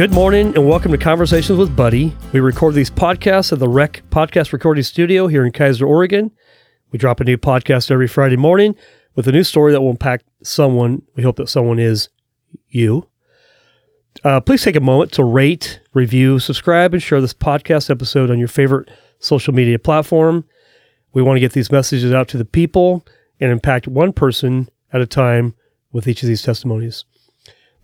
Good morning and welcome to Conversations with Buddy. We record these podcasts at the Rec Podcast Recording Studio here in Keizer, Oregon. We drop a new podcast every Friday morning with a new story that will impact someone. We hope that someone is you. Uh, please take a moment to rate, review, subscribe, and share this podcast episode on your favorite social media platform. We want to get these messages out to the people and impact one person at a time with each of these testimonies.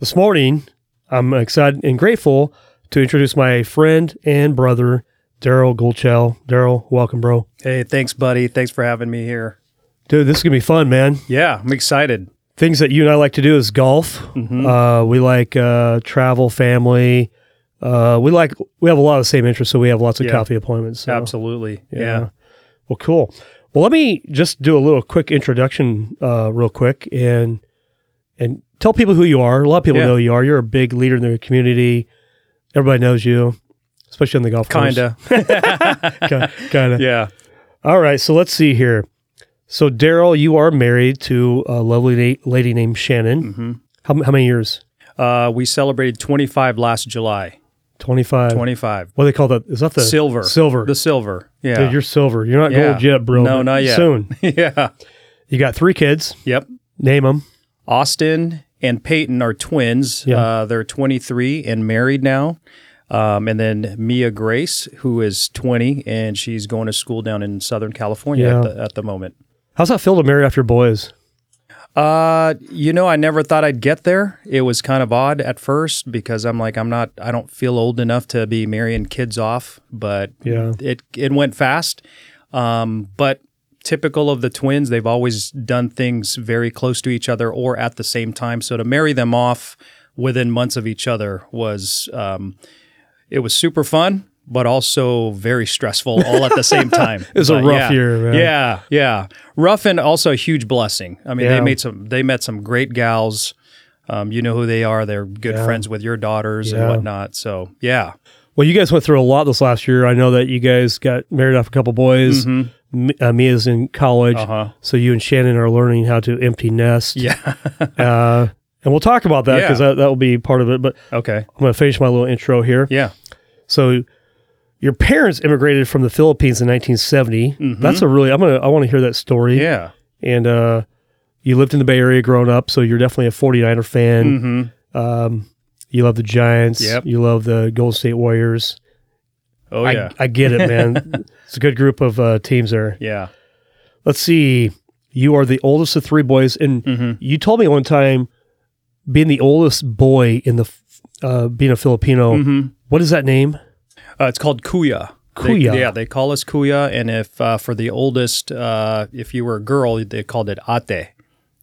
This morning, I'm excited and grateful to introduce my friend and brother, Darryl Goltiao. Darryl, welcome, bro. Hey, thanks, buddy. Thanks for having me here. Dude, this is going to be fun, man. Yeah, I'm excited. Things that you and I like to do is golf. Uh, we like uh, travel, family. Uh, we like we have a lot of the same interests, so we have lots of Yeah. coffee appointments. so- Absolutely. Yeah. Well, cool. Well, let me just do a little quick introduction, uh, real quick, and and tell people who you are. A lot of people Yeah. know who you are. You're a big leader in the community. Everybody knows you, especially on the golf course. Kinda. kind of. yeah. All right. So let's see here. So Darryl, you are married to a lovely lady named Shannon. hmm How, how many years? Uh, we celebrated 25 last July. Twenty five. 25. What do they call that? Is that the silver. Silver. The silver. Yeah. Dude, you're silver. You're not Yeah. gold yet, bro. No, not yet. Soon. yeah. You got three kids. Yep. Name them. Austin and Peyton are twins. Yeah. Uh, they're 23 and married now. Um, and then Mia Grace, who is 20, and she's going to school down in Southern California Yeah. at, the, at the moment. How's that feel to marry off your boys? Uh, you know, I never thought I'd get there. It was kind of odd at first because I'm like, I'm not, I don't feel old enough to be marrying kids off, but Yeah. it it went fast. Um, but typical of the twins, they've always done things very close to each other or at the same time. So to marry them off within months of each other was, um, it was super fun. But also very stressful all at the same time. It was a rough yeah. year, man. Yeah, yeah, rough and also a huge blessing. I mean, Yeah. they made some. They met some great gals. Um, you know who they are. They're good Yeah. friends with your daughters and whatnot. So yeah, Well, you guys went through a lot this last year. I know that you guys got married off a couple boys. M- Uh, Mia's in college, uh huh, so you and Shannon are learning how to empty nest. yeah. Uh, and we'll talk about that Yeah. because that, that will be part of it. But okay, I'm going to finish my little intro here. yeah, So, your parents immigrated from the Philippines in 1970. That's a really I'm gonna I want to hear that story. Mm-hmm. yeah. And uh, you lived in the Bay Area growing up, so you're definitely a 49er fan. Mm-hmm. Um, you love the Giants. Yep. You love the Golden State Warriors. Oh I, yeah, I get it, man. it's a good group of uh, teams there. yeah. Let's see. You are the oldest of three boys, and Mm-hmm. you told me one time, being the oldest boy in the, uh, being a Filipino. Mm-hmm. what is that name? Uh, it's called kuya. They- Kuya. yeah, they call us kuya, and if uh, for the oldest, uh, if you were a girl, they called it ate.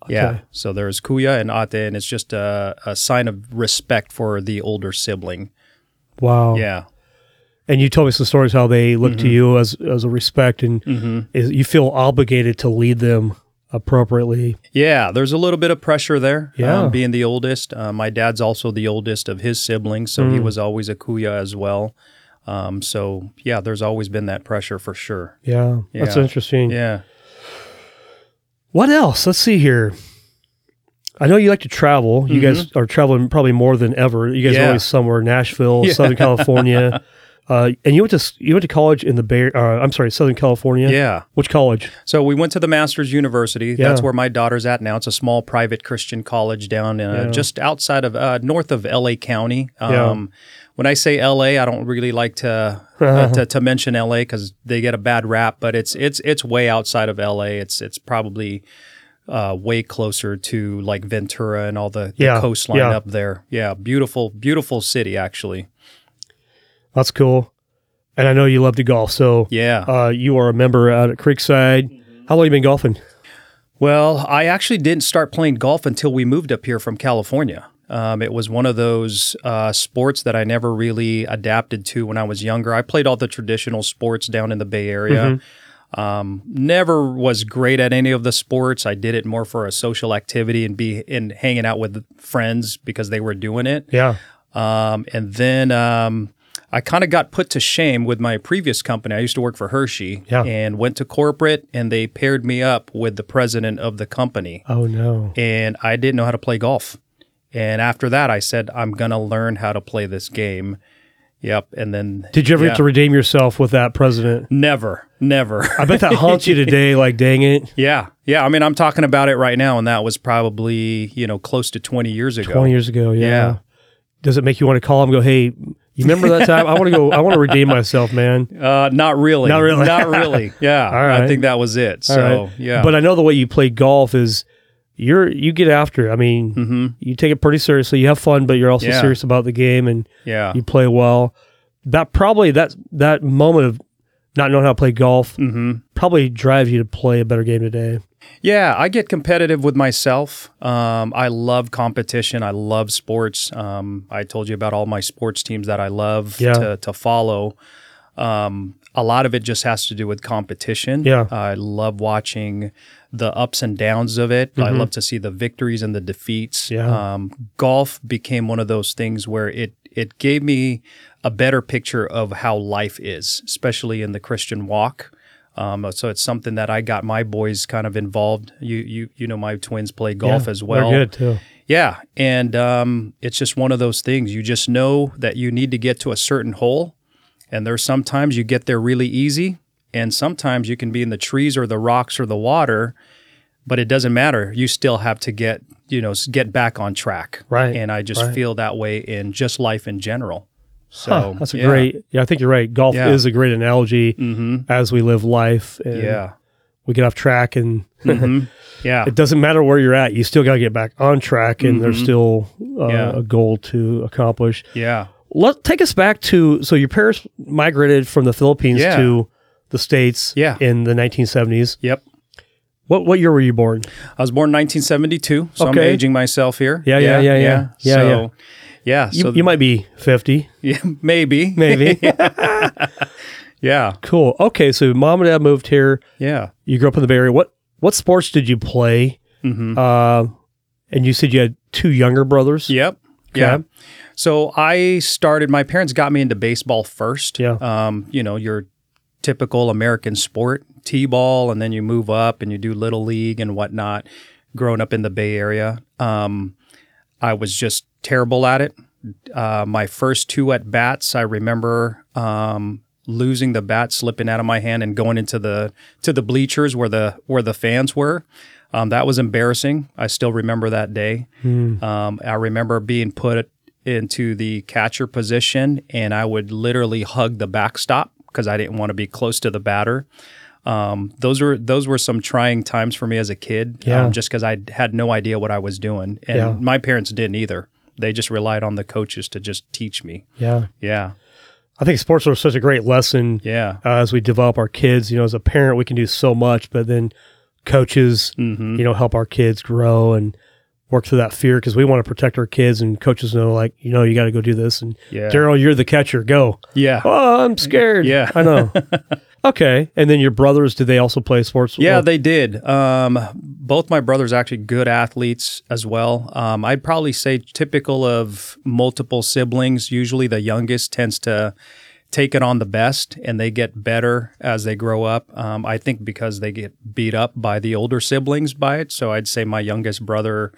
Yeah, so there's kuya and ate, and it's just a, a sign of respect for the older sibling. Wow. Yeah. And you told me some stories how they look Mm-hmm. to you as as a respect, and is, you feel obligated to lead them appropriately. Yeah, there's a little bit of pressure there. Yeah. um, being the oldest. Uh, my dad's also the oldest of his siblings, so he Mm. was always a kuya as well. Um, so yeah, there's always been that pressure for sure. Yeah, that's interesting. Yeah. What else? Let's see here. I know you like to travel. You guys are traveling probably more than ever. You guys are Mm-hmm. Always somewhere, Nashville, Yeah. Southern California. Uh, and you went to you went to college in the Bay. Uh, I'm sorry, Southern California. Yeah. Which college? So we went to the Master's University. Yeah. That's where my daughter's at now. It's a small private Christian college down uh, Yeah. just outside of uh, north of LA County. Yeah. Um, When I say LA, I don't really like to uh, to, to mention LA because they get a bad rap, but it's it's it's way outside of LA. It's it's probably uh, way closer to like Ventura and all the, the Yeah, coastline yeah. up there. Yeah, beautiful, beautiful city actually. That's cool. And I know you love to golf, so Yeah. uh, you are a member out at Creekside. How long have you been golfing? Well, I actually didn't start playing golf until we moved up here from California. Um, it was one of those uh, sports that I never really adapted to when I was younger. I played all the traditional sports down in the Bay Area. Um, never was great at any of the sports. I did it more for a social activity and be in hanging out with friends because they were doing it. Yeah. Um, and then um, I kind of got put to shame with my previous company. I used to work for Hershey Yeah. and went to corporate, and they paired me up with the president of the company. Oh no. And I didn't know how to play golf. And after that, I said, I'm going to learn how to play this game. Yep. And then. Did you ever yeah. get to redeem yourself with that president? Never, never. I bet that haunts you today. Like, dang it. yeah. Yeah. I mean, I'm talking about it right now, and that was probably, you know, close to 20 years ago. 20 years ago. Yeah. Yeah. Does it make you want to call him and go, hey, you remember that time? I want to go, I want to redeem myself, man. Uh, not really. Not really. not really. Yeah. All right. I think that was it. So, right. yeah. But I know the way you play golf is you're, you get after it. I mean, hmm you take it pretty seriously. You have fun, but you're also Yeah. serious about the game and Yeah. you play well. That probably, that, that moment of not knowing how to play golf hmm probably drives you to play a better game today. Yeah, I get competitive with myself. Um, I love competition. I love sports. Um, I told you about all my sports teams that I love Yeah. to, to follow. Um, a lot of it just has to do with competition. Yeah. I love watching the ups and downs of it. I love to see the victories and the defeats. Mm-hmm. Yeah. Um, golf became one of those things where it it gave me a better picture of how life is, especially in the Christian walk. Um, so it's something that I got my boys kind of involved. You you you know my twins play golf Yeah, as well. They're good too. Yeah, and um, it's just one of those things. You just know that you need to get to a certain hole, and there's sometimes you get there really easy, and sometimes you can be in the trees or the rocks or the water, but it doesn't matter. You still have to get you know get back on track. Right, And I just right. feel that way in just life in general. So Huh, that's a yeah. great. Yeah, I think you're right. Golf Yeah. is a great analogy Mhm. as we live life. And Yeah. we get off track, and Mhm. Yeah. it doesn't matter where you're at. You still got to get back on track, and there's still uh, Mm-hmm. Yeah. a goal to accomplish. Yeah. Let take us back to so your parents migrated from the Philippines Yeah. to the states. Yeah. in the 1970s. Yep. What what year were you born? I was born in 1972, so I'm Okay. aging myself here. Yeah, yeah, yeah, yeah. Yeah, so, yeah. You, so you might be 50, yeah, maybe, maybe. yeah, cool. Okay, so mom and dad moved here. yeah. You grew up in the Bay Area. What what sports did you play? hmm Uh, and you said you had two younger brothers. Yep. Yeah. So I started. My parents got me into baseball first. Yeah. Um, you know, your typical American sport, t-ball, and then you move up and you do little league and whatnot. Growing up in the Bay Area, um, I was just terrible at it. Uh, my first two at bats, I remember um, losing the bat, slipping out of my hand, and going into the to the bleachers where the where the fans were. Um, that was embarrassing. I still remember that day. Um, I remember being put into the catcher position, and I would literally hug the backstop because I didn't want to be close to the batter. Um, those were those were some trying times for me as a kid, Yeah. um, just because I had no idea what I was doing, and Yeah. my parents didn't either. They just relied on the coaches to just teach me. Yeah. Yeah, I think sports are such a great lesson yeah, uh, as we develop our kids. You know, as a parent, we can do so much, but then coaches, hmm you know, help our kids grow and work through that fear because we want to protect our kids, and coaches know, like, you know, you got to go do this. And yeah, Darryl, you're the catcher. Go. yeah. Oh, I'm scared. Yeah. I know. okay. And then your brothers, did they also play sports? Yeah, they did. Um, both my brothers are actually good athletes as well. Um, I'd probably say typical of multiple siblings. Usually, the youngest tends to take it on the best, and they get better as they grow up. Um, I think because they get beat up by the older siblings by it. So I'd say my youngest brother.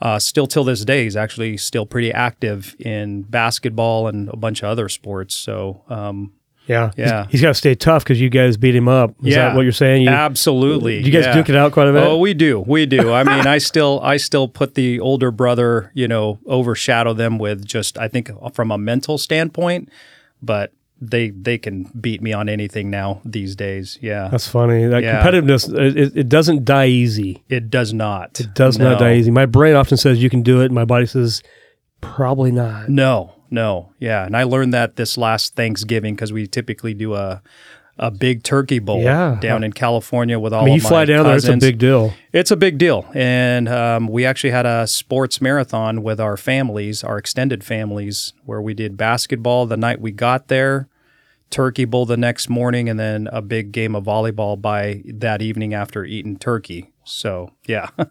Uh, still till this day, is actually still pretty active in basketball and a bunch of other sports. So, um, yeah. Yeah. He's, he's got to stay tough because you guys beat him up. Is Yeah. that what you're saying? You, absolutely. you guys yeah. duke it out quite a bit? Oh, we do. We do. I mean, I still I still put the older brother, you know, overshadow them with just I think from a mental standpoint, but they they can beat me on anything now these days. Yeah. That's funny. That Yeah. competitiveness, it, it- doesn't die easy. It does not. It does No. not die easy. My brain often says you can do it, and my body says probably not. No. No. Yeah, and I learned that this last Thanksgiving cuz we typically do a a big turkey bowl Yeah. down in California with all I mean, you fly down there, it's a big deal. It's a big deal. And um, we actually had a sports marathon with our families, our extended families, where we did basketball the night we got there, turkey bowl the next morning, and then a big game of volleyball by that evening after eating turkey. So, yeah.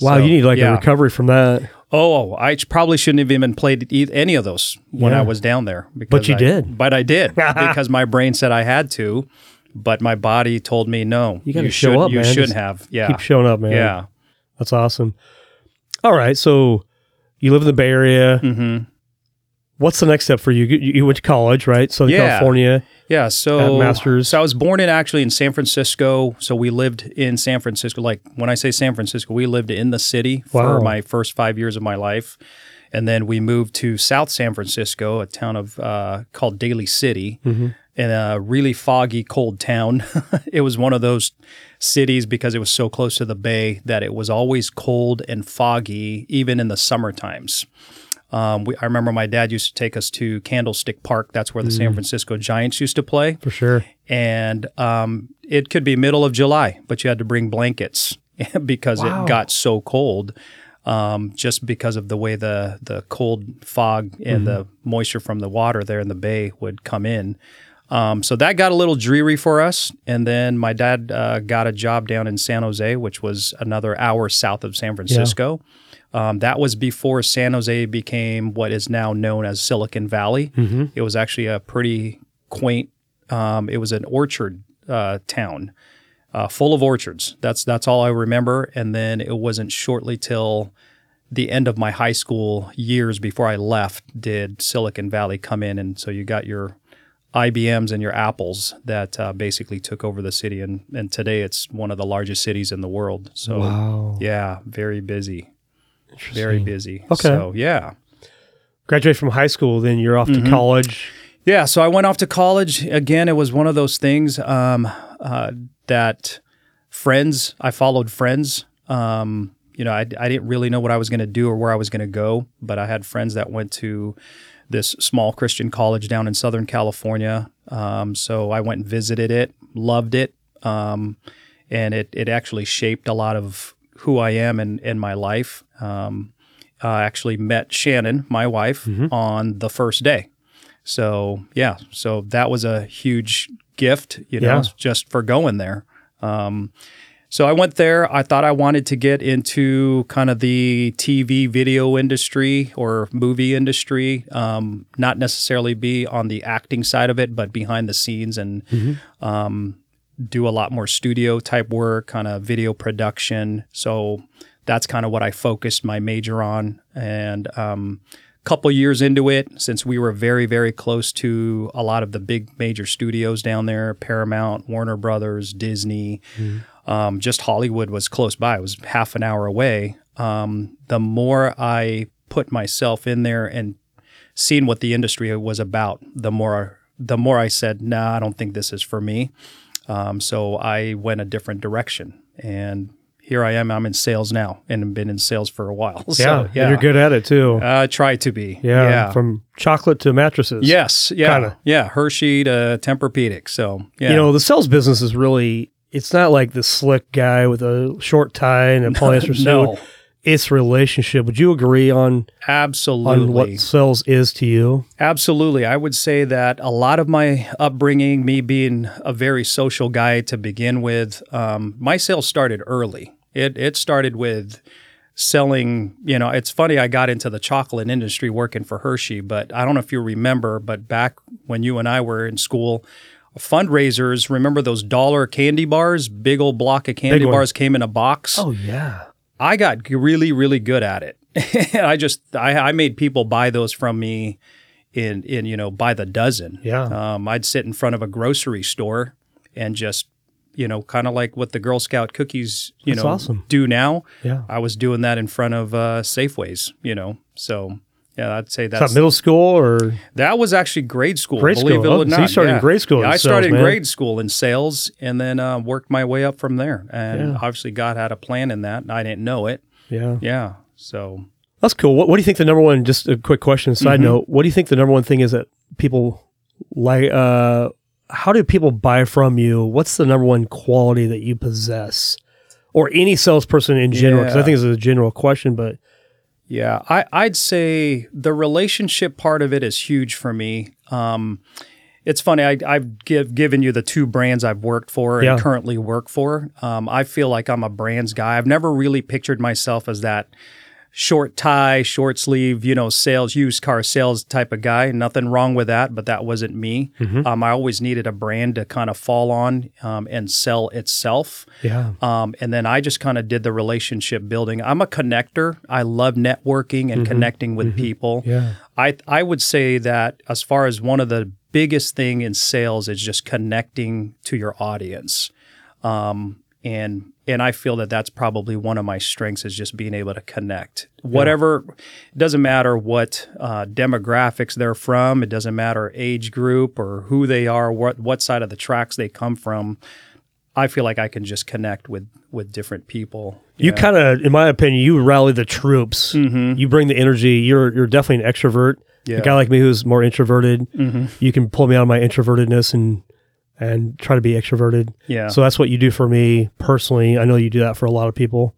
Wow, So, you need like yeah. a recovery from that. Oh, I probably shouldn't have even played any of those when Yeah. I was down there. But you I- did. But I did because my brain said I had to, but my body told me no. You gotta show should, up, You man. shouldn't Just have. Yeah. Keep showing up, man. yeah. That's awesome. All right. So You live in the Bay Area. hmm What's the next step for you? You, you went to college, right? Southern Yeah. California. Yeah, so Master's. So I was born in actually in San Francisco. So we lived in San Francisco. Like when I say San Francisco, we lived in the city for my first five years of my life, and then we moved to South San Francisco, a town of uh, called Daly City, in a really foggy, cold town. it was one of those cities because it was so close to the bay that it was always cold and foggy, even in the summer times. Um, we, I remember my dad used to take us to Candlestick Park. That's where the San Francisco Giants used to play. For sure. And um, it could be middle of July, but you had to bring blankets because Wow. it got so cold. Um, just because of the way the the cold fog and the moisture from the water there in the bay would come in. Um, so that got a little dreary for us. And then my dad uh, got a job down in San Jose, which was another hour south of San Francisco. Um, that was before San Jose became what is now known as Silicon Valley. It was actually a pretty quaint. Um, it was an orchard uh, town, uh, full of orchards. That's that's all I remember. And then it wasn't shortly till the end of my high school years before I left did Silicon Valley come in, and so you got your IBMs and your Apples that uh, basically took over the city, and and today it's one of the largest cities in the world. So Wow. yeah, very busy, very busy. Okay. So yeah. Graduate from high school, then you're off Mm-hmm. to college. Yeah, so I went off to college. Again, it was one of those things um, uh, that friends, I followed friends. Um, you know, I, I didn't really know what I was going to do or where I was going to go, but I had friends that went to this small Christian college down in Southern California. Um, so I went and visited it, loved it, um, and it, it actually shaped a lot of who I am in, in my life. Um, I actually met Shannon, my wife, on the first day. So yeah, so that was a huge gift, you know, Yeah. just for going there. Um, so I went there. I thought I wanted to get into kind of the TV video industry or movie industry, um, not necessarily be on the acting side of it, but behind the scenes and um, do a lot more studio type work, kind of video production. So that's kind of what I focused my major on. And um, couple years into it, since we were very, very close to a lot of the big major studios down there, Paramount, Warner Brothers, Disney, um, just Hollywood was close by. It was half an hour away. Um, the more I put myself in there and seen what the industry was about, the more the more I said, "Nah, I don't think this is for me." Um, so I went a different direction, and here I am. I'm in sales now, and have been in sales for a while. Yeah, So, and you're good at it too. I try to be. yeah, yeah. from chocolate to mattresses. yes. Yeah. Kinda. Yeah. Hershey to Tempur-Pedic. So yeah. You know, the sales business is really, it's not like the slick guy with a short tie and a polyester suit. no, It's relationship. Would you agree on, absolutely. on what sales is to you? Absolutely. I would say that a lot of my upbringing, me being a very social guy to begin with, um, my sales started early. It, it started with selling, you know, it's funny, I got into the chocolate industry working for Hershey, but I don't know if you remember, but back when you and I were in school, fundraisers, remember those dollar candy bars? Big old block of candy bars came in a box. Oh, yeah. I got really, really good at it. I just I, I made people buy those from me in in you know by the dozen. Yeah. Um, I'd sit in front of a grocery store and just you know kind of like what the Girl Scout cookies you That's know awesome. do now. Yeah. I was doing that in front of uh, Safeways. You know, so yeah, I'd say that's middle school or that was actually grade school. Grade believe school. it Oh, or so not. you started in grade school Yeah, I sales, started in man. grade school in sales, and then uh, worked my way up from there. And Yeah. obviously, God had a plan in that, and I didn't know it. yeah. Yeah. So That's cool. What, what do you think the number one? Just a quick question, side Mm-hmm. note. What do you think the number one thing is that people like? Uh, how do people buy from you? What's the number one quality that you possess, or any salesperson in general? Because I Yeah. think it's a general question, but yeah, I, I'd say the relationship part of it is huge for me. Um, it's funny. I, I've give, given you the two brands I've worked for and Yeah. currently work for. Um, I feel like I'm a brands guy. I've never really pictured myself as that short tie, short sleeve, you know, sales, used car sales type of guy. Nothing wrong with that, but that wasn't me. Mm-hmm. Um, I always needed a brand to kind of fall on um, and sell itself. Yeah. Um, and then I just kind of did the relationship building. I'm a connector. I love networking and connecting with people. Mm-hmm. Yeah. I I would say that as far as one of the biggest thing in sales is just connecting to your audience, um, and and I feel that that's probably one of my strengths is just being able to connect. Whatever, it doesn't matter what uh, demographics they're from. It doesn't matter age group or who they are, what what side of the tracks they come from. I feel like I can just connect with with different people. You kind of, in my opinion, you rally the troops. You bring the energy. You're you're definitely an extrovert. Yeah. A guy like me who's more introverted, you can pull me out of my introvertedness and and try to be extroverted. Yeah. So that's what you do for me personally. I know you do that for a lot of people.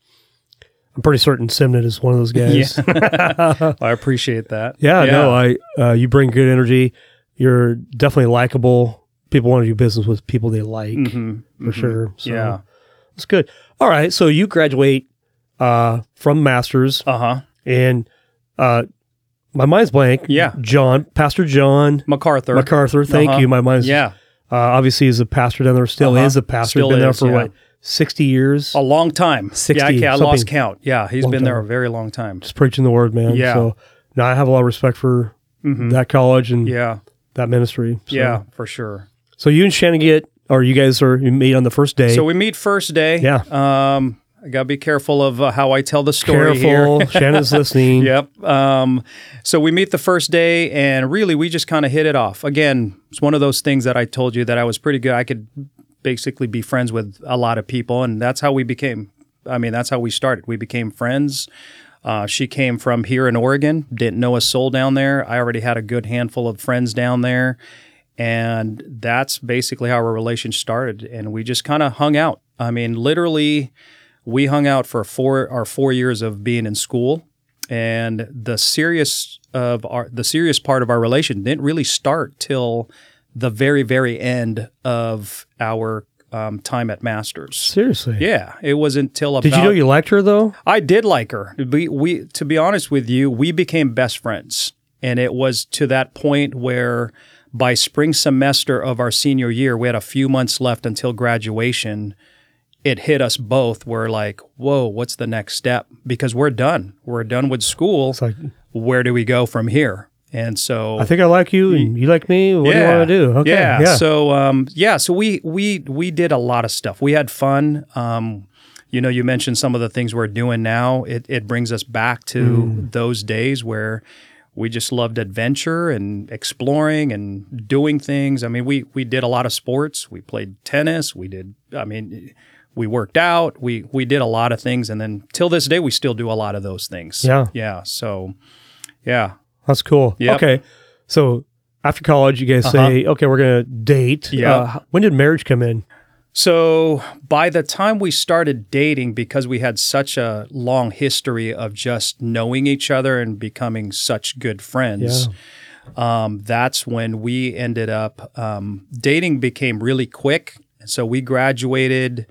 I'm pretty certain Simnett is one of those guys. Yeah. I appreciate that. Yeah, no, I uh, you bring good energy. You're definitely likable. People want to do business with people they like for sure. So Yeah. that's good. All right, so you graduate uh, from masters, Uh huh. and uh, my mind's blank. Yeah. John, Pastor John MacArthur. MacArthur. Thank Uh-huh. you. My mind's Yeah. Uh, obviously, he's a pastor down there. Still Uh-huh. is a pastor. Still Been there for yeah. what sixty years. A long time. 60, yeah, okay, I lost count. Yeah, he's been there a very long time. Just preaching the word, man. Yeah. So now I have a lot of respect for that college and Yeah. that ministry. So. Yeah, for sure. So you and Shannon get, or you guys are you meet on the first day. So we meet first day. Yeah. Um, I gotta be careful of uh, how I tell the story Careful, here. Shannon's listening. Yep. Um, so we meet the first day, and really, we just kind of hit it off. Again, it's one of those things that I told you that I was pretty good. I could basically be friends with a lot of people, and that's how we became. I mean, that's how we started. We became friends. Uh, she came from here in Oregon, didn't know a soul down there. I already had a good handful of friends down there. And that's basically how our relationship started. And we just kind of hung out. I mean, literally, we hung out for four our four years of being in school. And the serious of our the serious part of our relation didn't really start till the very, very end of our um, time at Master's. Seriously. Yeah, it wasn't until about. Did you know you liked her though? I did like her. We, we, to be honest with you, we became best friends, and it was to that point where, by spring semester of our senior year, we had a few months left until graduation. It hit us both. We're like, "Whoa, what's the next step?" Because we're done. We're done with school. It's like Where do we go from here? And so I think I like you and you like me. What do you want to do? Okay. yeah. Yeah. So um, yeah. So we we we did a lot of stuff. We had fun. Um, you know, you mentioned some of the things we're doing now. It it brings us back to Mm. those days where we just loved adventure and exploring and doing things. I mean, we we did a lot of sports. We played tennis. We did. I mean. We worked out. We we did a lot of things, and then till this day, we still do a lot of those things. Yeah. yeah. So, yeah, That's cool. Yep. Okay. So after college, you guys say, okay, we're going to date. Uh-huh. Yeah. Uh, when did marriage come in? So by the time we started dating, because we had such a long history of just knowing each other and becoming such good friends, um, that's when we ended up um, dating became really quick. So we graduated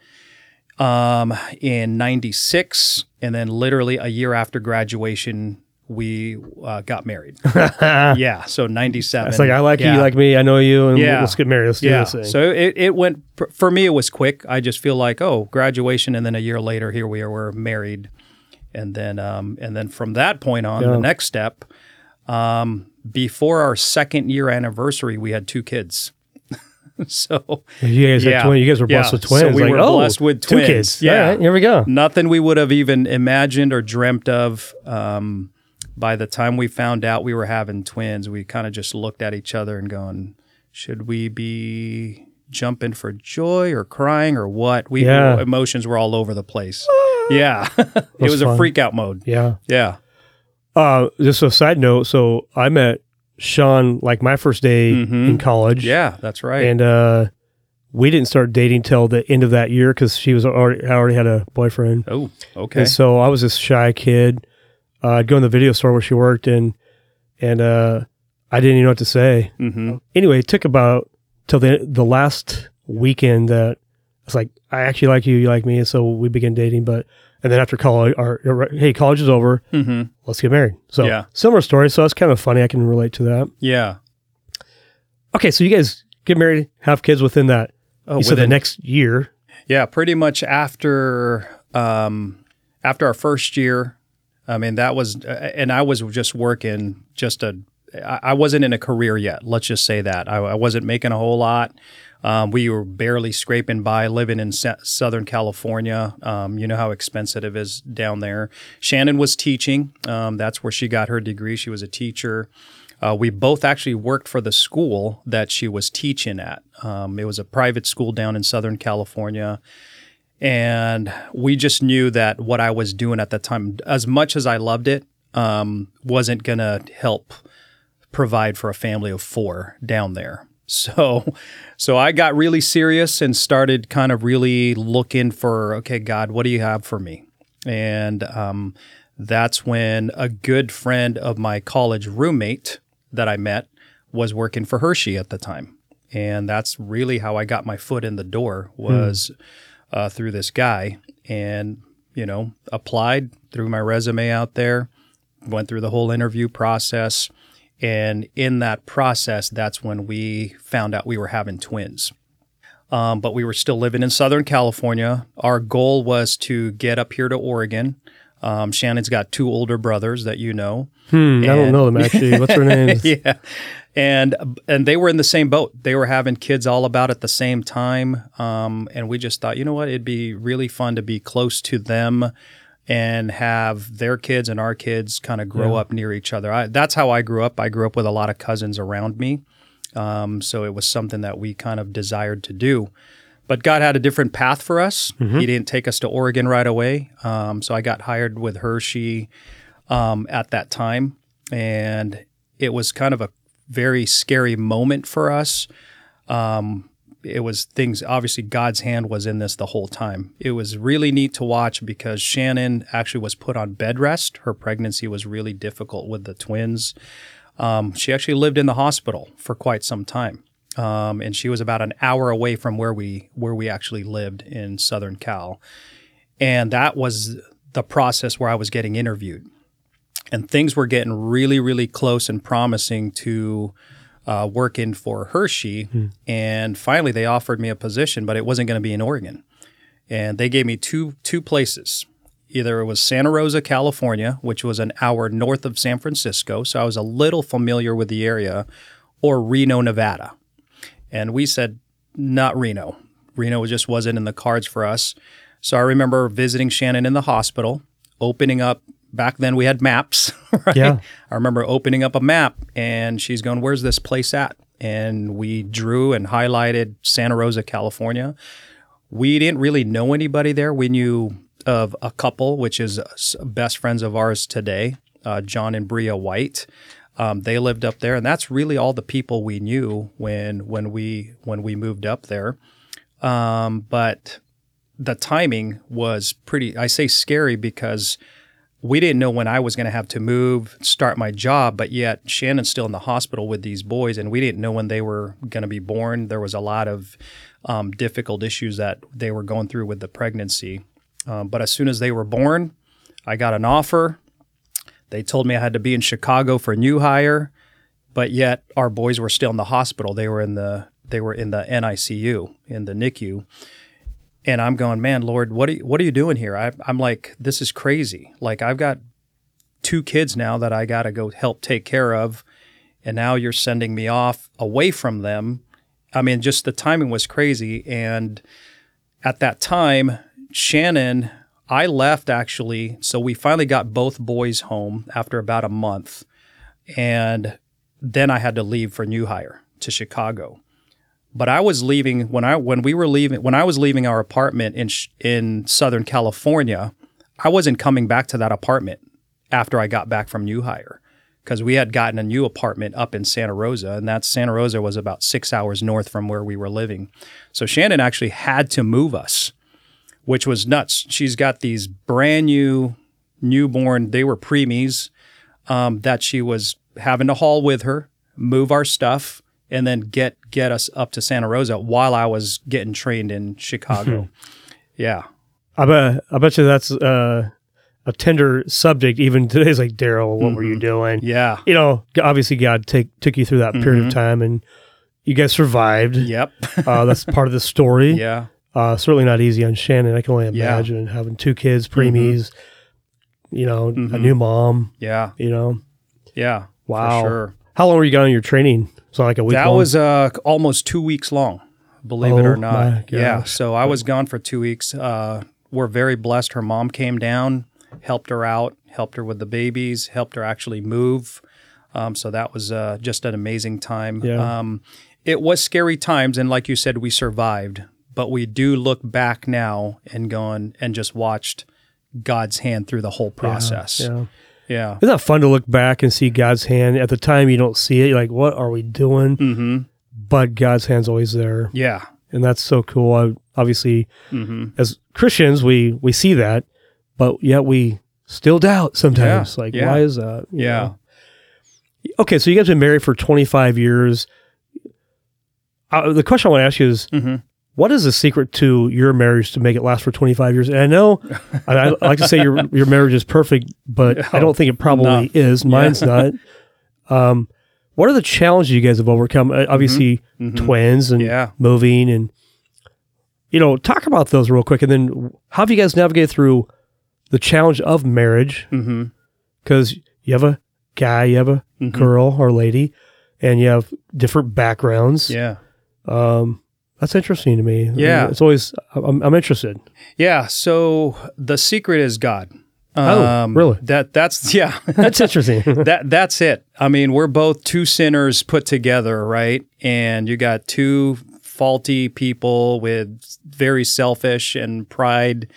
um, in '96, and then literally a year after graduation, we uh, got married. yeah, so '97. It's like, I like you, Yeah. you like me, I know you, and Yeah. let's get married. Let's do Yeah. So it, it went, for me, it was quick. I just feel like, oh, graduation. And then a year later, here we are, we're married. And then, um, and then from that point on, Yeah. the next step, um, before our second year anniversary, we had two kids. so you guys Yeah. had you guys were blessed Yeah. with twins. So we like, were oh, blessed with two twins. kids. Yeah. Right, here we go. nothing we would have even imagined or dreamt of. Um, by the time we found out we were having twins, we kind of just looked at each other and going, should we be jumping for joy or crying or what? We Yeah. emotions were all over the place. yeah. it was fun. a freak out mode. Yeah. Yeah. Uh, just a side note. So I met Sean like my first day in college. Mm-hmm. Yeah, that's right. And uh, we didn't start dating till the end of that year because she was already I already had a boyfriend. oh, okay. And so I was this shy kid. Uh, I'd go in the video store where she worked, and and uh, I didn't even know what to say. hmm Anyway, it took about till the the last weekend that it's like, I actually like you, you like me, and so we began dating. But and then after college, or, or, hey, college is over, Mm-hmm. let's get married. So Yeah. similar story. So that's kind of funny. I can relate to that. Yeah. Okay, so you guys get married, have kids within that. Oh, you said the next year. Yeah, pretty much after um, after our first year. I mean, that was, uh, and I was just working just a I wasn't in a career yet. Let's just say that I, I wasn't making a whole lot. Um, we were barely scraping by, living in Sa- Southern California. Um, you know how expensive it is down there. Shannon was teaching. Um, that's where she got her degree. She was a teacher. Uh, we both actually worked for the school that she was teaching at. Um, it was a private school down in Southern California. And we just knew that what I was doing at the time, as much as I loved it, um, wasn't going to help provide for a family of four down there. So, so I got really serious and started kind of really looking for, okay, God, what do you have for me? And um, that's when a good friend of my college roommate that I met was working for Hershey at the time, and that's really how I got my foot in the door was uh, through this guy, and you know applied, threw my resume out there, went through the whole interview process, and in that process, that's when we found out we were having twins. Um, but we were still living in Southern California. Our goal was to get up here to Oregon. Um, Shannon's got two older brothers that you know. Hmm, I don't know them actually. What's their name? yeah. And and they were in the same boat. They were having kids all about at the same time. Um, and we just thought, you know what, it'd be really fun to be close to them and have their kids and our kids kind of grow Yeah. up near each other. I, that's how I grew up. I grew up with a lot of cousins around me. Um, so it was something that we kind of desired to do. But God had a different path for us. He didn't take us to Oregon right away. Um, so I got hired with Hershey um, at that time. And it was kind of a very scary moment for us. Um, it was things, obviously, God's hand was in this the whole time. It was really neat to watch because Shannon actually was put on bed rest. Her pregnancy was really difficult with the twins. Um, she actually lived in the hospital for quite some time. Um, and she was about an hour away from where we where we actually lived in Southern Cal, and that was the process where I was getting interviewed, and things were getting really really close and promising to uh, working for Hershey, and finally they offered me a position, but it wasn't going to be in Oregon, and they gave me two two places. Either it was Santa Rosa, California, which was an hour north of San Francisco, so I was a little familiar with the area, or Reno, Nevada. And we said, not Reno. Reno just wasn't in the cards for us. So I remember visiting Shannon in the hospital, opening up. Back then we had maps, right? Yeah. I remember opening up a map and she's going, Where's this place at? And we drew and highlighted Santa Rosa, California. We didn't really know anybody there. We knew of a couple, which is best friends of ours today, uh, John and Bria White. Um, they lived up there, and that's really all the people we knew when when we when we moved up there. Um, but the timing was pretty. I say scary because we didn't know when I was going to have to move, start my job, but yet Shannon's still in the hospital with these boys, and we didn't know when they were going to be born. There was a lot of um, difficult issues that they were going through with the pregnancy. Um, but as soon as they were born, I got an offer. They told me I had to be in Chicago for a new hire, but yet our boys were still in the hospital. They were in the they were in the NICU in the NICU. And I'm going, man, Lord, what are you, what are you doing here? I, I'm like, this is crazy. Like I've got two kids now that I got to go help take care of, and now you're sending me off away from them. I mean, just the timing was crazy. And at that time, Shannon, I left actually. So we finally got both boys home after about a month, and then I had to leave for new hire to Chicago but I was leaving when I when we were leaving when I was leaving our apartment in in Southern California, I wasn't coming back to that apartment after I got back from New Hire because we had gotten a new apartment up in Santa Rosa, and that Santa Rosa was about six hours north from where we were living. So Shannon actually had to move us, which was nuts. She's got these brand new newborn, they were preemies um, that she was having to haul with her, move our stuff, and then get get us up to Santa Rosa while I was getting trained in Chicago. yeah. I bet I bet you that's uh, a tender subject. Even today's like Darryl, what were you doing? Yeah. You know, obviously God take took you through that period of time, and you guys survived. Yep. Uh, that's part of the story. yeah. Uh, certainly not easy on Shannon. I can only Yeah. imagine having two kids, preemies. You know, a new mom. Yeah. You know, Yeah. wow. For sure. How long were you gone on your training? So like a week. That long? was uh, almost two weeks long, believe it Oh or not. Yeah. So I was gone for two weeks. Uh, we're very blessed. Her mom came down, helped her out, helped her with the babies, helped her actually move. Um, so that was uh, just an amazing time. Yeah. Um, it was scary times, and like you said, we survived. But we do look back now and gone and just watched God's hand through the whole process. Yeah. Yeah. Isn't that fun to look back and see God's hand? At the time, you don't see it. You're like, what are we doing? Mm-hmm. But God's hand's always there. Yeah. And that's so cool. I, obviously, Mm-hmm. as Christians, we, we see that, but yet we still doubt sometimes. Yeah. Like, Yeah. why is that? You Yeah. know? Okay, so you guys have been married for 25 years. Uh, the question I want to ask you is, Mm-hmm. What is the secret to your marriage to make it last for 25 years? And I know I, I like to say your your marriage is perfect, but I don't think it probably No. is. Mine's not. Um, what are the challenges you guys have overcome? Uh, Obviously, Mhm. twins and Yeah. moving, and you know, talk about those real quick. And then, how have you guys navigated through the challenge of marriage? Mm-hmm. Because you have a guy, you have a Mhm. girl or lady, and you have different backgrounds. Yeah. Um, that's interesting to me. I mean, Yeah. it's always I'm, I'm interested. Yeah. So the secret is God. Oh, really? That that's yeah. That's interesting. that that's it. I mean, we're both two sinners put together, right? And you got two faulty people with very selfish and pride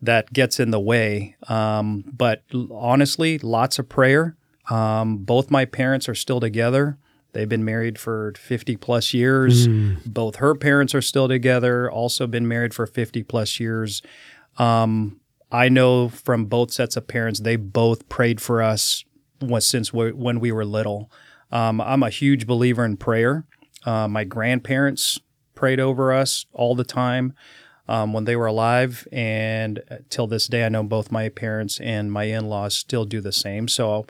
that gets in the way. Um, but honestly, lots of prayer. Um, both my parents are still together. They've been married for 50 plus years. Both her parents are still together, also been married for 50 plus years. Um, I know from both sets of parents, they both prayed for us since we, when we were little. Um, I'm a huge believer in prayer. Uh, my grandparents prayed over us all the time um, when they were alive, and till this day, I know both my parents and my in-laws still do the same. So,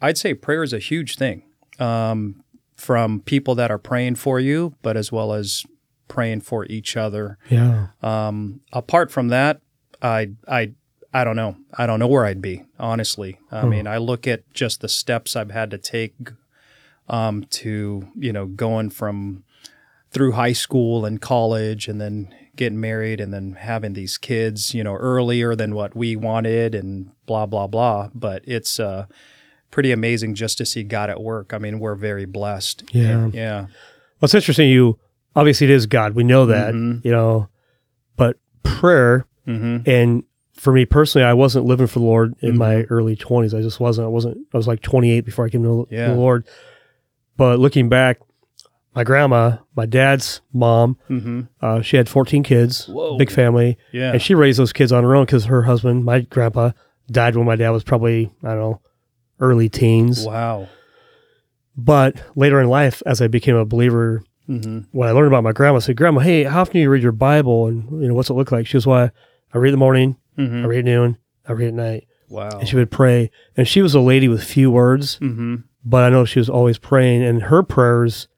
I'd say prayer is a huge thing um, from people that are praying for you, but as well as praying for each other. yeah. Um, apart from that, I I I don't know. I don't know where I'd be honestly. I mean, I look at just the steps I've had to take um, to you know going from through high school and college, and then getting married, and then having these kids, you know, earlier than what we wanted, and blah blah blah. But it's uh, pretty amazing just to see God at work. I mean, we're very blessed. Yeah. And- yeah, Well, it's interesting. You obviously it is God. We know that. Mhm. You know, but prayer hmm and for me personally, I wasn't living for the Lord in Mhm. my early twenties. I just wasn't. I wasn't. I was like 28 before I came to the- Yeah. the Lord. But looking back, my grandma, my dad's mom, hmm uh, she had 14 kids, Whoa. big family, yeah, and she raised those kids on her own because her husband, my grandpa, died when my dad was probably I don't know, early teens. wow. But later in life, as I became a believer, hmm when I learned about my grandma, I said, "Grandma, hey, how often do you read your Bible, and you know what's it look like?" She was, "Why I read in the morning, hmm I read at noon, I read at night." Wow. And she would pray, and she was a lady with few words, hmm but I know she was always praying, and her prayers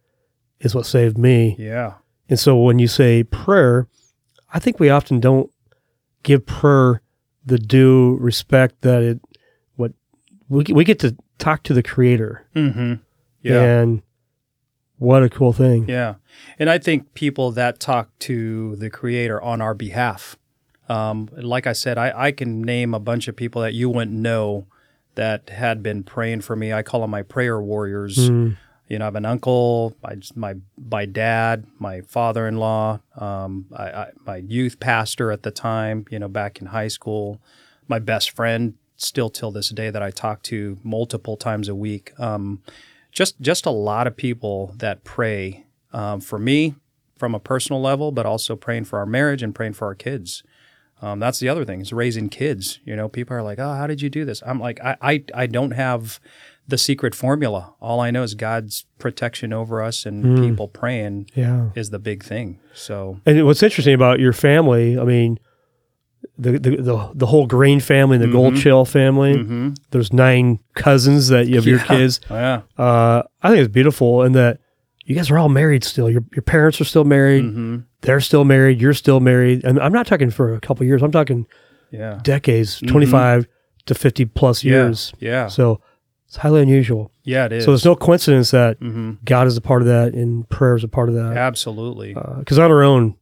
is what saved me. Yeah. And so when you say prayer, I think we often don't give prayer the due respect that it we we get to talk to the Creator, hmm Yeah. and what a cool thing. Yeah. And I think people that talk to the creator on our behalf, um, like I said, I, I can name a bunch of people that you wouldn't know that had been praying for me. I call them my prayer warriors. Mm, You know, I have an uncle, my my my dad, my father-in-law, um, I, I, my youth pastor at the time. You know, back in high school, my best friend, still till this day, that I talk to multiple times a week. Um, just just a lot of people that pray um, for me from a personal level, but also praying for our marriage and praying for our kids. Um, that's the other thing is raising kids. You know, people are like, "Oh, how did you do this?" I'm like, I, I, I don't have the secret formula. All I know is God's protection over us and people praying yeah. is the big thing. So, And what's interesting about your family, I mean, the the the, the whole Green family, the Mm-hmm. Goltiao family. There's nine cousins that you have your Yeah. kids. Yeah. Uh, I think it's beautiful and that you guys are all married still. Your your parents are still married. Mm-hmm. They're still married. You're still married. And I'm not talking for a couple years. I'm talking Yeah. decades, 25 to 50 plus Mm-hmm. Yeah. years. Yeah. So it's highly unusual. Yeah, it is. So there's no coincidence that hmm God is a part of that and prayer is a part of that. Absolutely. Because on our own,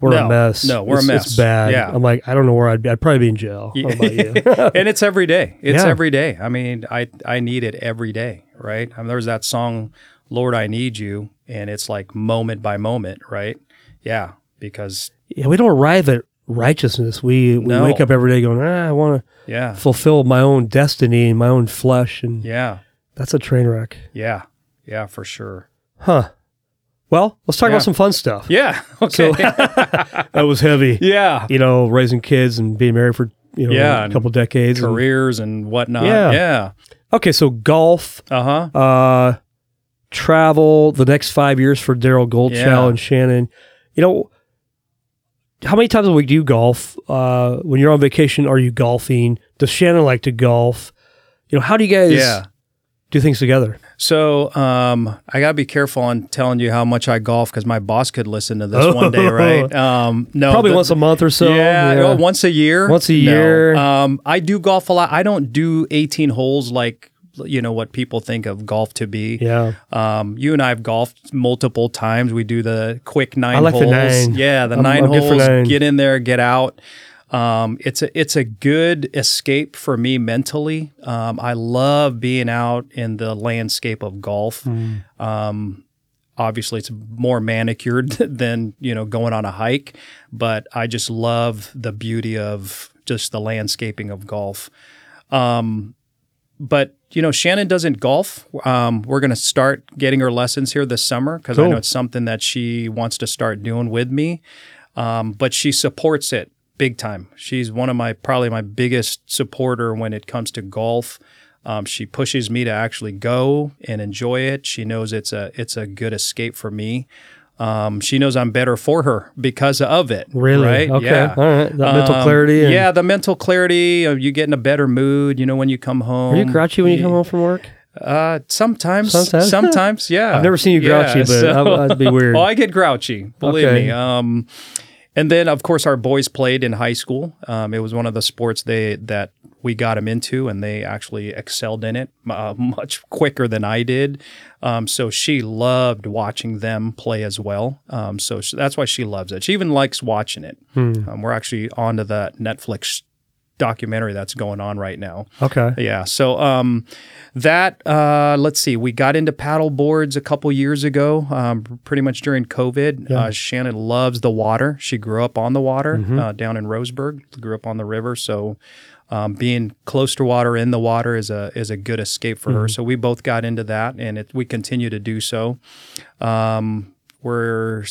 we're a mess. no, we're a mess. It's bad. Yeah. I'm like, I don't know where I'd be. I'd probably be in jail. What about you? and it's every day. It's Yeah. every day. I mean, I I need it every day, right? I mean, there's that song, "Lord, I Need You," and it's like moment by moment, right? Yeah, because yeah, we don't arrive at righteousness. We, we No. wake up every day going, ah, I want to yeah, fulfill my own destiny and my own flesh. And yeah, that's a train wreck. yeah, yeah, for sure. Huh. Well, let's talk Yeah. about some fun stuff. Yeah. Okay. That was heavy. yeah. You know, raising kids and being married for, you know, Yeah, a and couple decades. and- Careers and whatnot. Yeah. Yeah. okay, so golf, Uh huh. uh, travel the next five years for Darryl Goltiao Yeah. and Shannon. You know, how many times a week do you golf? Uh, when you're on vacation, are you golfing? Does Shannon like to golf? You know, how do you guys Yeah. Do things together? So um, I gotta be careful on telling you how much I golf because my boss could listen to this one day, right? Um, no, Probably the- once a month or so. yeah, oh, once a year. Once a No. year. Um, I do golf a lot. I don't do 18 holes like you know what people think of golf to be. Yeah. Um, you and I have golfed multiple times. We do the quick nine I like the holes. nine. Yeah, the I'm- 9 I'm holes. nine. Get in there, get out. Um, it's a it's a good escape for me mentally. Um, I love being out in the landscape of golf. Hmm. Um, obviously, it's more manicured than you know going on a hike, but I just love the beauty of just the landscaping of golf. Um, but you know, Shannon doesn't golf. Um, we're going to start getting her lessons here this summer because I know it's something that she wants to start doing with me. Um, but she supports it big time. She's one of my probably my biggest supporter when it comes to golf. Um, she pushes me to actually go and enjoy it. She knows it's a it's a good escape for me. Um, she knows I'm better for her because of it. Really? Right? Okay. Yeah. All right. That mental Um, clarity. And yeah, the mental clarity. Uh, you get in a better mood. You know when you come home. Are you grouchy when you come home from work? Uh, sometimes, Sometimes? sometimes, yeah. I've never seen you grouchy, but that- that'd be weird. Oh, I get grouchy. Believe Okay. me. Um, and then of course our boys played in high school. Um, it was one of the sports they that we got them into, and they actually excelled in it uh, much quicker than I did. Um, so she loved watching them play as well. Um, so sh- that's why she loves it. She even likes watching it. Hmm. Um, we're actually onto the Netflix documentary that's going on right now. Okay. Yeah. So um, that uh, let's see, we got into paddle boards a couple years ago, um, pretty much during COVID. Uh, Shannon loves the water. She grew up on the water uh, down in Roseburg. Grew up on the river, so. Um, being close to water in the water is a is a good escape for her. So we both got into that, and it, we continue to do so. Um, we're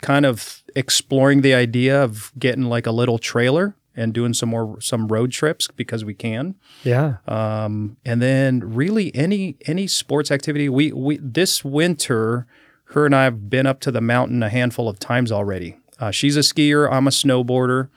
kind of exploring the idea of getting like a little trailer and doing some more some road trips because we can. Yeah. Um, and then really any any sports activity. We we this winter, her and I have been up to the mountain a handful of times already. Uh, she's a skier. I'm a snowboarder.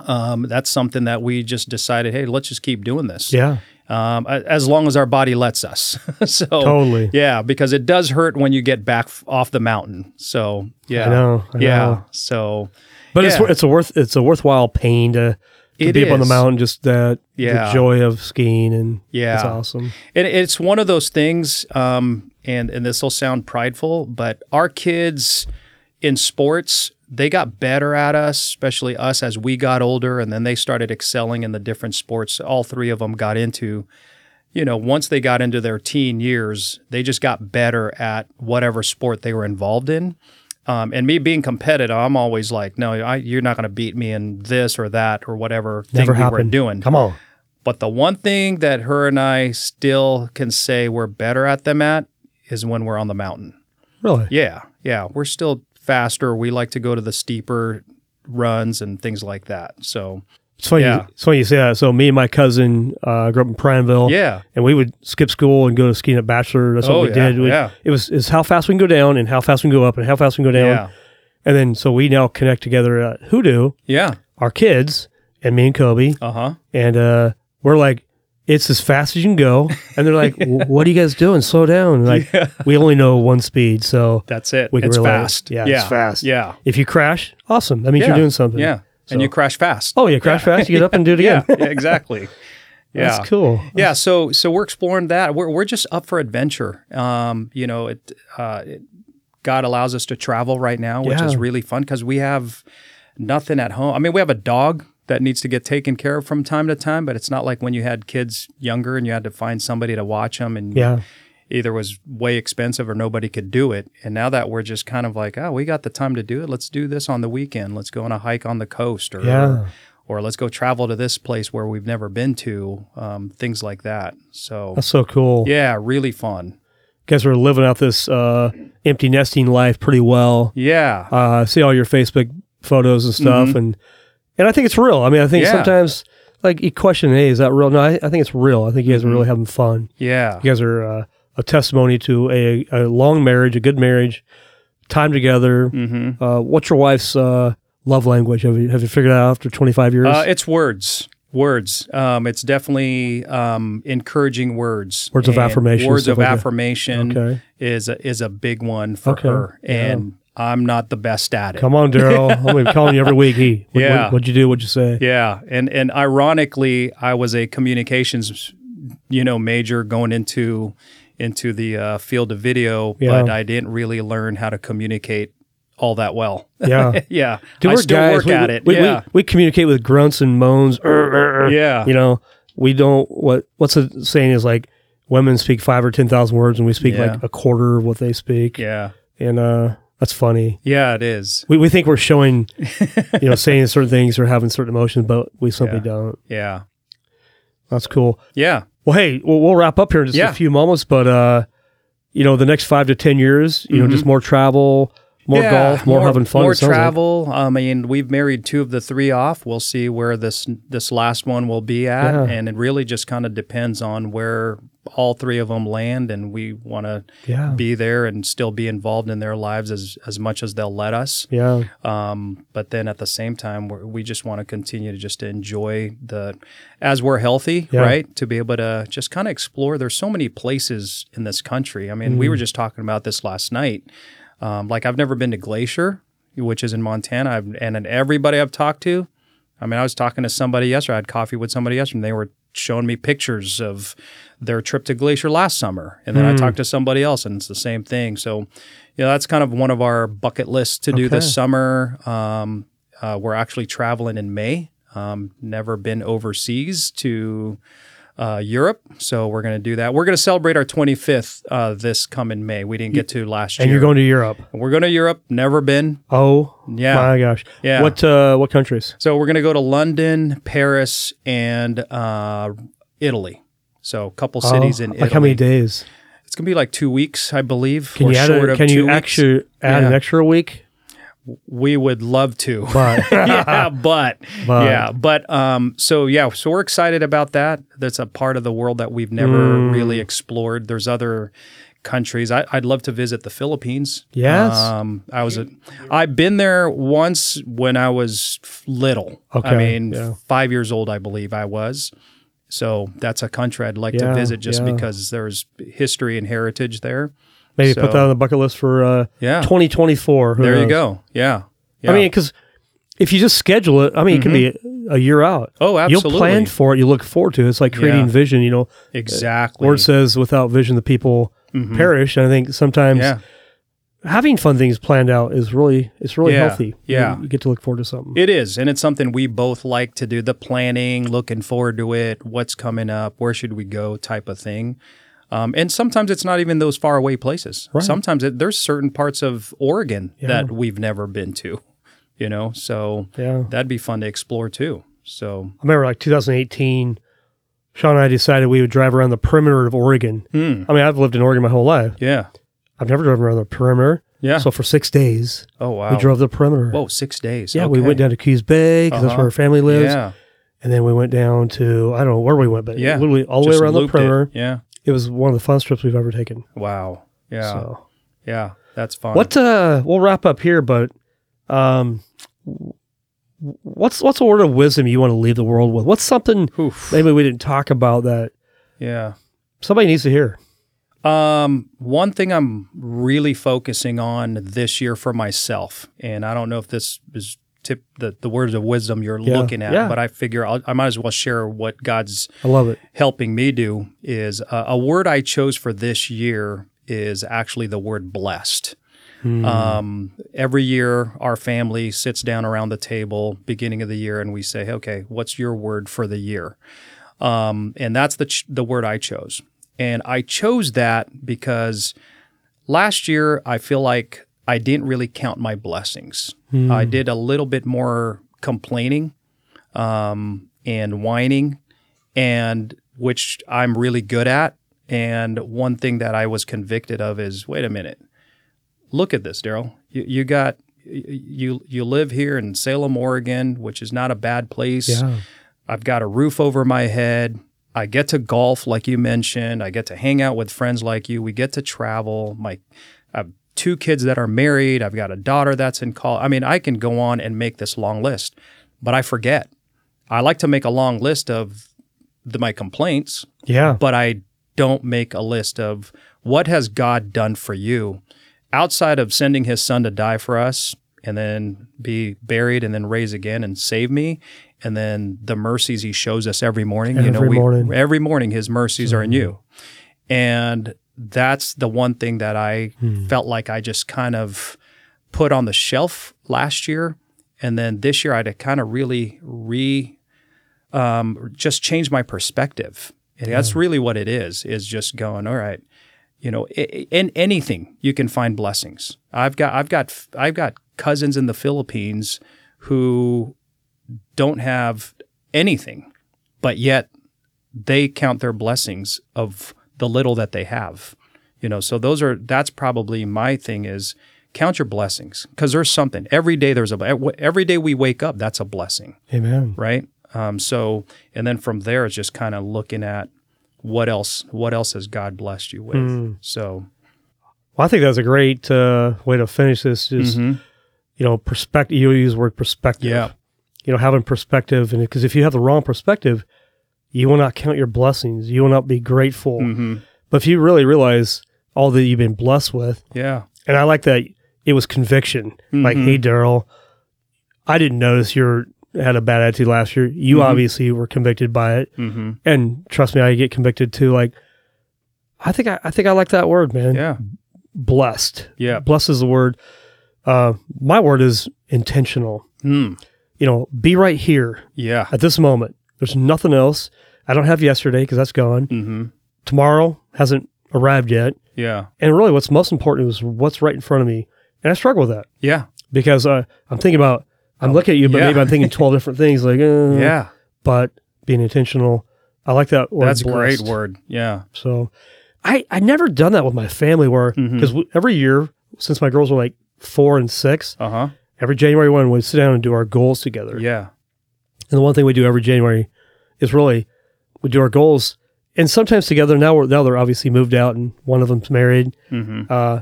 Um, that's something that we just decided. Hey, let's just keep doing this. Yeah. Um, as long as our body lets us. so Totally. yeah, because it does hurt when you get back off the mountain. So yeah, I know. I yeah. know. So But Yeah. it's it's a worth it's a worthwhile pain to, to It be up on the mountain. Just that Yeah. the joy of skiing and Yeah. it's awesome. And it's one of those things, um, and and this will sound prideful, but our kids in sports they got better at us, especially us as we got older, and then they started excelling in the different sports. All three of them got into. You know, once they got into their teen years, they just got better at whatever sport they were involved in. Um, and me being competitive, I'm always like, no, I, you're not going to beat me in this or that or whatever thing Never we were doing. Come on. But the one thing that her and I still can say we're better at them at is when we're on the mountain. Really? Yeah, yeah, we're still faster. We like to go to the steeper runs and things like that. So It's funny. Yeah. It's funny you say that. So me and my cousin uh, grew up in Prineville. yeah, And we would skip school and go to skiing at Bachelor. That's what Oh, we yeah, did. We- yeah. It was is how fast we can go down and how fast we can go up and how fast we can go down. yeah, And then so we now connect together at Hoodoo, yeah, our kids, and me and Kobe, Uh huh. and uh, we're like, it's as fast as you can go. And they're like, "W- what are you guys doing? Slow down. Like, we only know one speed. So That's it. We can it's relate. fast. Yeah, yeah, it's fast. Yeah. if you crash, awesome. That means Yeah. you're doing something. Yeah. So- And you crash fast. Oh, yeah, crash fast, you get up and do it yeah. again. yeah. Exactly. Yeah. That's cool. Yeah, so so we're exploring that. We're we're just up for adventure. Um, you know, it, uh, it God allows us to travel right now, which is really fun because we have nothing at home. I mean, we have a dog that needs to get taken care of from time to time, but it's not like when you had kids younger and you had to find somebody to watch them and Yeah. Either was way expensive or nobody could do it. And now that we're just kind of like, oh, we got the time to do it. Let's do this on the weekend. Let's go on a hike on the coast or Yeah. or let's go travel to this place where we've never been to. Um, things like that. So That's so cool. yeah, really fun. guys are living out this uh, empty nesting life pretty well. Yeah. Uh, I see all your Facebook photos and stuff, and and I think it's real. I mean, I think Mm-hmm. Yeah. sometimes like you question, hey, is that real? No, I, I think it's real. I think you guys are Mm-hmm. really having fun. Yeah. You guys are uh, a testimony to a, a long marriage, a good marriage, time together. Mm-hmm. Uh, what's your wife's uh, love language? Have you have you figured it out after twenty five years? Uh, it's words. Words. Um, it's definitely um, encouraging words. Words of And affirmation, Words of like affirmation Okay. is a, is a big one for Okay. her, Yeah. and I'm not the best at it. Come on, Darryl. I'm calling you every week. He, what, Yeah. what, what'd you do? What'd you say? Yeah, and and ironically, I was a communications, you know, major going into into the uh, field of video, Yeah. but I didn't really learn how to communicate all that well. Yeah. yeah, Dude, I still guys. work we, at it. We, we- yeah, we, communicate with grunts and moans. "Er, er, er." yeah, You know, we don't. What What's the saying is like women speak five or ten thousand words, and we speak Yeah. like a quarter of what they speak. yeah, And uh, that's funny. yeah. It is. We, we think we're showing, you know, saying certain things or having certain emotions, but we simply Yeah. don't. Yeah, That's cool. yeah, Well, hey, we'll, we'll wrap up here in just Yeah. a few moments, but uh, you know, the next five to ten years, you know, just more travel, more Yeah, golf, more, having fun. more sounds like. travel. I mean, we've married two of the three off. We'll see where this this last one will be at, Yeah. and it really just kind of depends on where all three of them land, and we want to Yeah. be there and still be involved in their lives as as much as they'll let us. Yeah. Um, but then at the same time, we're, we just want to continue to just enjoy the, as we're healthy, Yeah. right? To be able to just kind of explore. There's so many places in this country. I mean, we Mm. were just talking about this last night. Um, like I've never been to Glacier, which is in Montana, I've, and then everybody I've talked to. I mean, I was talking to somebody yesterday. I had coffee with somebody yesterday, and they were showing me pictures of their trip to Glacier last summer. And then Hmm. I talked to somebody else, and it's the same thing. So, you know, that's kind of one of our bucket lists to do this summer. Um, uh, we're actually traveling in May. Um, never been overseas to uh, Europe, so we're going to do that. We're going to celebrate our 25th uh, this coming May. We didn't get to last And year. And you're going to Europe. We're going to Europe. Never been. Oh, Yeah. my gosh. Yeah. What uh, what countries? So we're going to go to London, Paris, and uh, Italy. So a couple cities Oh, in like Italy. how many days? It's going to be like two weeks, I believe. Can or you add short a, of can you actually add an extra week? We would love to. But yeah, but, But. yeah, but um, so yeah, so we're excited about that. That's a part of the world that we've never Mm. really explored. There's other countries. I, I'd love to visit the Philippines. Yes. um, I was. A, I've been there once when I was little. I mean, yeah. five years old, I believe I was. So that's a country I'd like Yeah, to visit just yeah. because there's history and heritage there. maybe So- put that on the bucket list for uh, Yeah. 2024. Who There you go. Yeah. yeah. I mean, because if you just schedule it, I mean, it can be a year out. oh, absolutely. You'll plan for it. You look forward to it. It's like creating vision. You know, exactly. Lord says, "Without vision, the people Mhm. perish." And I think sometimes. Having fun things planned out is really it's really Yeah, healthy. yeah. you, you get to look forward to something. It is, and it's something we both like to do. The planning, looking forward to it, what's coming up, where should we go, type of thing. Um, and sometimes it's not even those far away places. Right. Sometimes it, there's certain parts of Oregon Yeah. that we've never been to. You know, so yeah, that'd be fun to explore too. So, I remember like 2018. Sean and I decided we would drive around the perimeter of Oregon. hmm, I mean, I've lived in Oregon my whole life. yeah, I've never driven around the perimeter. yeah. So for six days, oh wow, we drove the perimeter. Whoa, six days. Yeah, we went down to Coos Bay because that's Uh-huh. where our family lives. Yeah, And then we went down to, I don't know where we went, but Yeah. literally all the way around the looped it. perimeter. Yeah. It. was one of the funnest trips we've ever taken. Wow. Yeah. So Yeah. That's fun. what, uh, we'll wrap up here, but, um, what's what's a word of wisdom you want to leave the world with? What's something Oof. maybe we didn't talk about that Yeah. somebody needs to hear? Um, one thing I'm really focusing on this year for myself, and I don't know if this is tip the, the words of wisdom you're Yeah, looking at, yeah. but I figure I'll, I might as well share what God's I love it. helping me do is uh, a word I chose for this year is actually the word blessed. Um, every year, our family sits down around the table beginning of the year, and we say, "Okay, what's your word for the year?" Um, and that's the ch- the word I chose, and I chose that because last year I feel like I didn't really count my blessings. I did a little bit more complaining um, and whining, and which I'm really good at. And one thing that I was convicted of is, wait a minute, look at this, Darryl. You, you got you you live here in Salem, Oregon, which is not a bad place. Yeah. I've got a roof over my head. I get to golf, like you mentioned. I get to hang out with friends like you. We get to travel. My, I have two kids that are married. I've got a daughter that's in college. I mean, I can go on and make this long list, but I forget. I like to make a long list of the, my complaints, Yeah. but I don't make a list of what has God done for you outside of sending his son to die for us and then be buried and then raise again and save me and then the mercies he shows us every morning you know Every we morning. every morning his mercies are new and that's the one thing that I felt like I just kind of put on the shelf last year and then this year I had to kind of really re um, just change my perspective. And that's really what it is, is just going, all right, you know, in anything you can find blessings. I've got, I've got, I've got cousins in the Philippines who don't have anything, but yet they count their blessings of the little that they have. You know, so those are, that's probably my thing is count your blessings because there's something every day. There's a, every day we wake up, that's a blessing Amen. right? Um, so, and then from there, it's just kind of looking at what else, what else has God blessed you with? Hmm. So, Well, I think that's a great uh, way to finish this. Just Mhm. you know, perspective. You use the word perspective. Yeah. You know, having perspective, and because if you have the wrong perspective, you will not count your blessings. You will not be grateful. Mhm. But if you really realize all that you've been blessed with, yeah, and I like that it was conviction. Like, Mhm. hey, Darryl, I didn't notice you had a bad attitude last year. You Mhm. obviously were convicted by it, hmm and trust me, I get convicted too. Like, I think I, I think I like that word, man. yeah, Blessed. yeah, Blessed is the word. Uh, my word is intentional. Hmm. You know, be right here yeah, at this moment. There's nothing else. I don't have yesterday because that's gone. hmm Tomorrow hasn't arrived yet. yeah, And really, what's most important is what's right in front of me. And I struggle with that yeah, because uh, I'm thinking about, I'm looking at you, but yeah. maybe I'm thinking 12 different things. Like, uh, yeah. But being intentional, I like that word. That's a great word. Yeah, So I, I never done that with my family where, because every year, since my girls were like four and six, uh huh, every January 1, we'd sit down and do our goals together. yeah, And the one thing we do every January is really we do our goals and sometimes together. Now we're now they're obviously moved out and one of them's married. hmm Uh,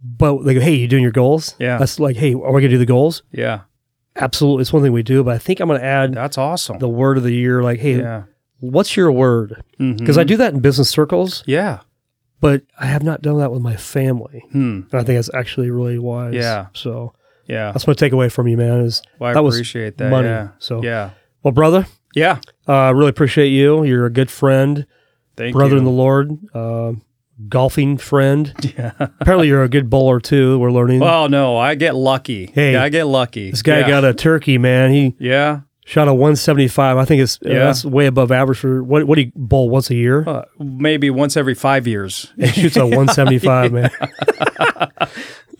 but they go, "Hey, you doing your goals?" Yeah. That's like, "Hey, are we gonna do the goals?" yeah. Absolutely, it's one thing we do. But I think I'm gonna add That's awesome. the word of the year. Like, "Hey, yeah, what's your word?" Because I Mhm. do that in business circles, yeah, but I have not done that with my family. hmm. And I think that's actually really wise. Yeah. So yeah. that's my takeaway from you, man. Is Well, I that was appreciate that. money. Yeah, So yeah, well, brother, yeah. uh, really appreciate you. You're a good friend. Thank brother you. in the Lord, uh, golfing friend. yeah. Apparently, you're a good bowler too. We're learning. Well, no, I get lucky. Hey, yeah, I get lucky. this guy yeah. got a turkey, man. He yeah. Shot a 175. I think it's uh, Yeah. that's way above average for what? What do you bowl once a year? Uh, maybe once every five years. and shoots a 175, man.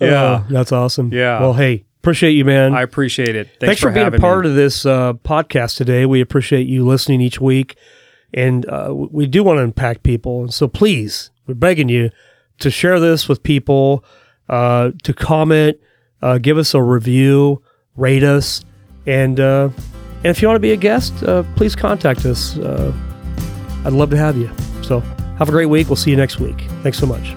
Yeah. Uh, that's awesome. Yeah. Well, hey, appreciate you, man. I appreciate it. Thanks, Thanks, for, being a part me. of this uh, podcast today. We appreciate you listening each week, and uh, we do want to impact people. And so, please, we're begging you to share this with people, uh, to comment, uh, give us a review, rate us, and uh, and if you want to be a guest, uh, please contact us. Uh, I'd love to have you. So, have a great week. We'll see you next week. Thanks so much.